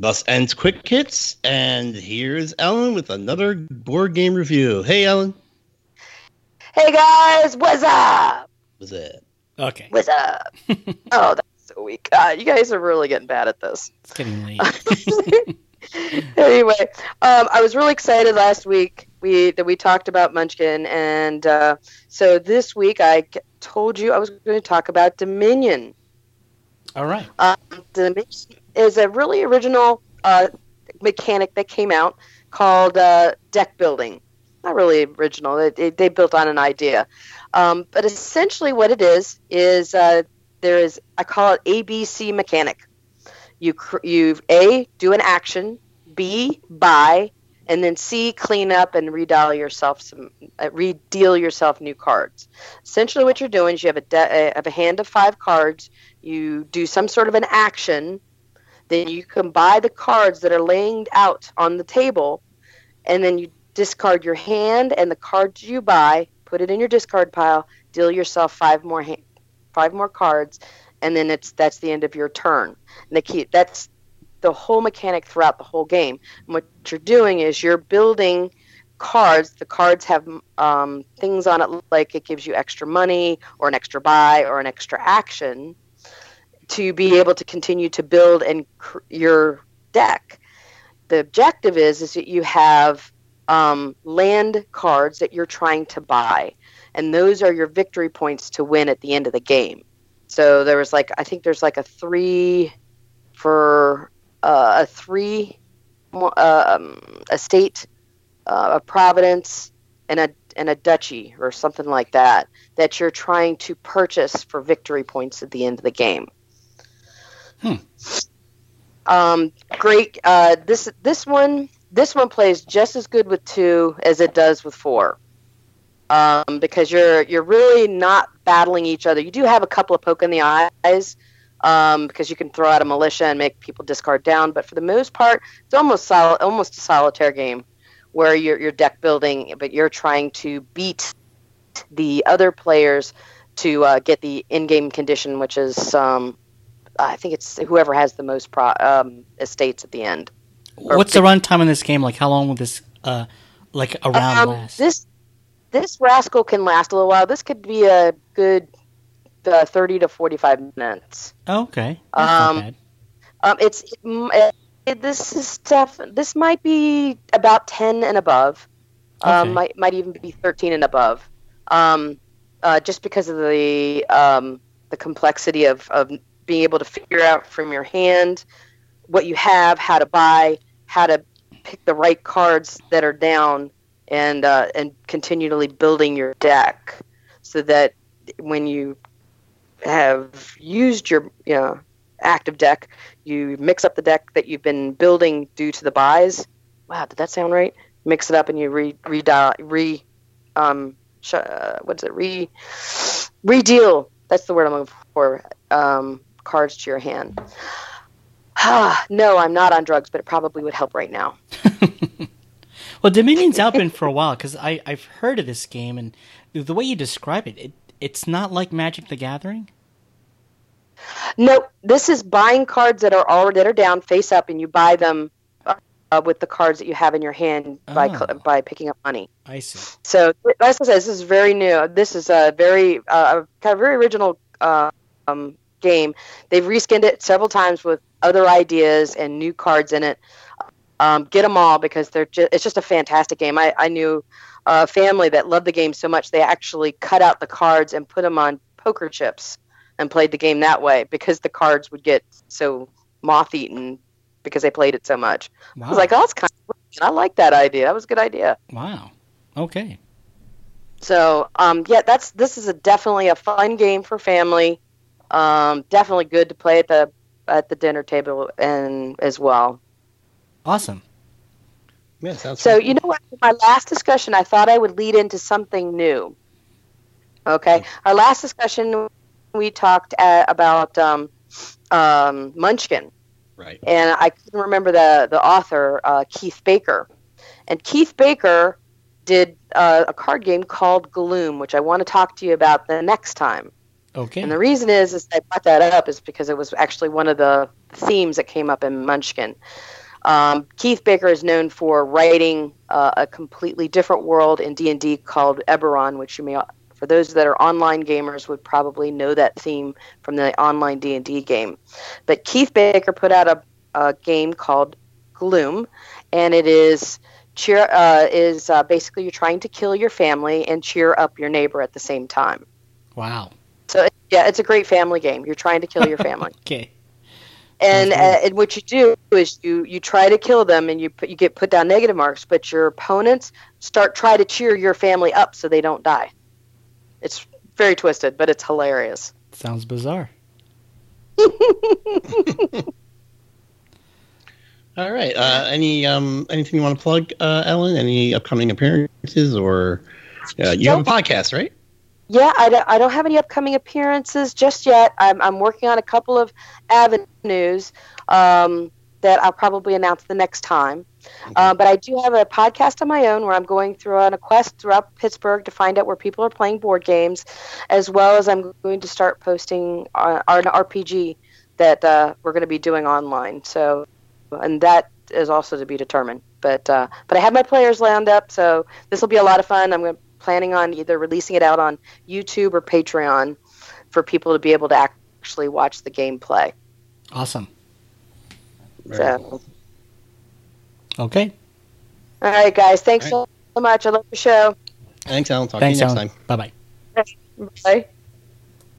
Thus ends Quick Hits, and here's Ellen with another board game review. Hey, Ellen. Hey guys, what's up? What's it? Okay. What's up? oh, that's so weak. God, you guys are really getting bad at this. It's getting late. anyway, um, I was really excited last week we that we talked about Munchkin, and uh, so this week I told you I was going to talk about Dominion. All right. Um, Dominion is a really original uh, mechanic that came out called uh, deck building. Not really original. They, they, built on an idea, um, but essentially what it is is uh, there is I call it ABC mechanic. You you a do an action, B buy, and then C clean up and redial yourself some uh, redeal yourself new cards. Essentially, what you're doing is you have a de- uh, have a hand of five cards. You do some sort of an action, then you can buy the cards that are laying out on the table, and then you discard your hand and the cards you buy, put it in your discard pile, deal yourself five more five more cards, and then it's that's the end of your turn. And they keep that's the whole mechanic throughout the whole game. And what you're doing is you're building cards. The cards have um, things on it like it gives you extra money or an extra buy or an extra action to be able to continue to build and cr- your deck. The objective is is that you have um, land cards that you're trying to buy, and those are your victory points to win at the end of the game. So there was like I think there's like a three for uh, a three um, a state, uh, a providence, and a and a duchy or something like that that you're trying to purchase for victory points at the end of the game. Hmm. Um, great. Uh, this this one this one plays just as good with two as it does with four. Um, because you're you're really not battling each other. You do have a couple of poke in the eyes, um, because you can throw out a militia and make people discard down. But for the most part, it's almost sol- almost a solitaire game where you're, you're deck building, but you're trying to beat the other players to uh, get the in-game condition, which is um, I think it's whoever has the most pro- um, estates at the end. What's the runtime in this game? Like, how long will this, uh, like, a round Um, last? This this rascal can last a little while. This could be a good uh, thirty to forty-five minutes. oh, okay. That's not um, bad. Um, it's mm, it, this is stuff. This might be about ten and above. Um, Okay. might might even be thirteen and above. Um, uh, just because of the um, the complexity of, of being able to figure out from your hand what you have, how to buy, how to pick the right cards that are down, and uh, and continually building your deck so that when you have used your you know, active deck, you mix up the deck that you've been building due to the buys. Wow, did that sound right? Mix it up and you re re re um sh- uh, what's it re redeal. That's the word I'm looking for. Um, cards to your hand. Ah, no, I'm not on drugs, but it probably would help right now. Well, Dominion's out been for a while because I I've heard of this game and the way you describe it, it it's not like Magic the Gathering. No, this is buying cards that are already that are down face up, and you buy them uh, with the cards that you have in your hand by Oh. cl- by picking up money. I see. So, as I said, this is very new. This is a very uh, kind of very original uh, um, game. They've reskinned it several times with other ideas and new cards in it. Um, get them all because they're ju- it's just a fantastic game. I, I knew a family that loved the game so much they actually cut out the cards and put them on poker chips and played the game that way because the cards would get so moth eaten because they played it so much. Wow. I was like, oh, that's kind of I like that idea. That was a good idea. wow. Okay. So um, yeah, that's this is a definitely a fun game for family. Um, definitely good to play at the at the dinner table and as well. Awesome. Yeah, sounds So fun. you know what? For my last discussion, I thought I would lead into something new. Okay, our last discussion we talked uh, about um, um, Munchkin, right. and I couldn't remember the the author uh, Keith Baker, and Keith Baker did uh, a card game called Gloom, which I want to talk to you about the next time. Okay. And the reason is, is I brought that up is because it was actually one of the themes that came up in Munchkin. Um, Keith Baker is known for writing uh, a completely different world in D and D called Eberron, which you may, for those that are online gamers, would probably know that theme from the online D and D game. But Keith Baker put out a, a game called Gloom, and it is cheer uh, is uh, basically you're trying to kill your family and cheer up your neighbor at the same time. Wow. So yeah, it's a great family game. You're trying to kill your family. okay. And, uh, and what you do is you you try to kill them and you put, you get put down negative marks, but your opponents start try to cheer your family up so they don't die. It's very twisted, but it's hilarious. Sounds bizarre. All right. Uh, any um, anything you want to plug, uh, Ellen? Any upcoming appearances or uh, you have a podcast, right? Yeah, I don't, I don't have any upcoming appearances just yet. I'm, I'm working on a couple of avenues um, that I'll probably announce the next time. Uh, but I do have a podcast on my own where I'm going through on a quest throughout Pittsburgh to find out where people are playing board games, as well as I'm going to start posting uh, our, an RPG that uh, we're going to be doing online. So, and that is also to be determined. But uh, but I have my players lined up, so this will be a lot of fun. I'm going to planning on either releasing it out on YouTube or Patreon for people to be able to actually watch the gameplay. Awesome. So, Okay. all right, guys. Thanks All so much. I love the show. Thanks, Alan. Talk Thanks, to you next Alan. time. Bye bye. Bye.